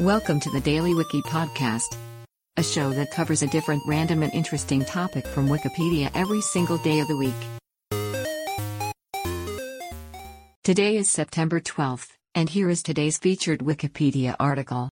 Welcome to the Daily Wiki Podcast, a show that covers a different random and interesting topic from Wikipedia every single day of the week. Today is September 12th, and here is today's featured Wikipedia article.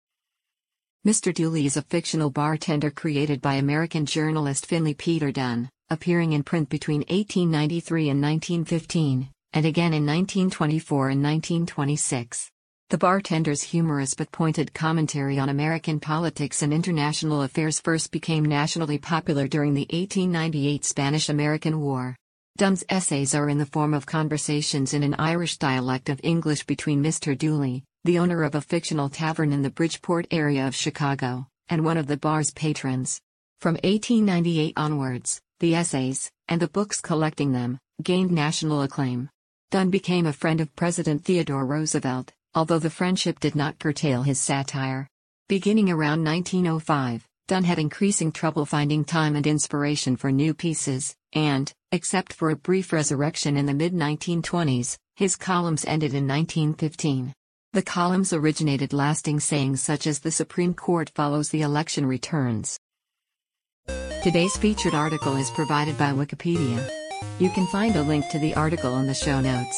Mr. Dooley is a fictional bartender created by American journalist Finley Peter Dunne, appearing in print between 1893 and 1915, and again in 1924 and 1926. The bartender's humorous but pointed commentary on American politics and international affairs first became nationally popular during the 1898 Spanish American War. Dunne's essays are in the form of conversations in an Irish dialect of English between Mr. Dooley, the owner of a fictional tavern in the Bridgeport area of Chicago, and one of the bar's patrons. From 1898 onwards, the essays, and the books collecting them, gained national acclaim. Dunne became a friend of President Theodore Roosevelt, although the friendship did not curtail his satire. Beginning around 1905, Dunne had increasing trouble finding time and inspiration for new pieces, and, except for a brief resurrection in the mid 1920s, his columns ended in 1915. The columns originated lasting sayings such as the Supreme Court follows the election returns. Today's featured article is provided by Wikipedia. You can find a link to the article in the show notes.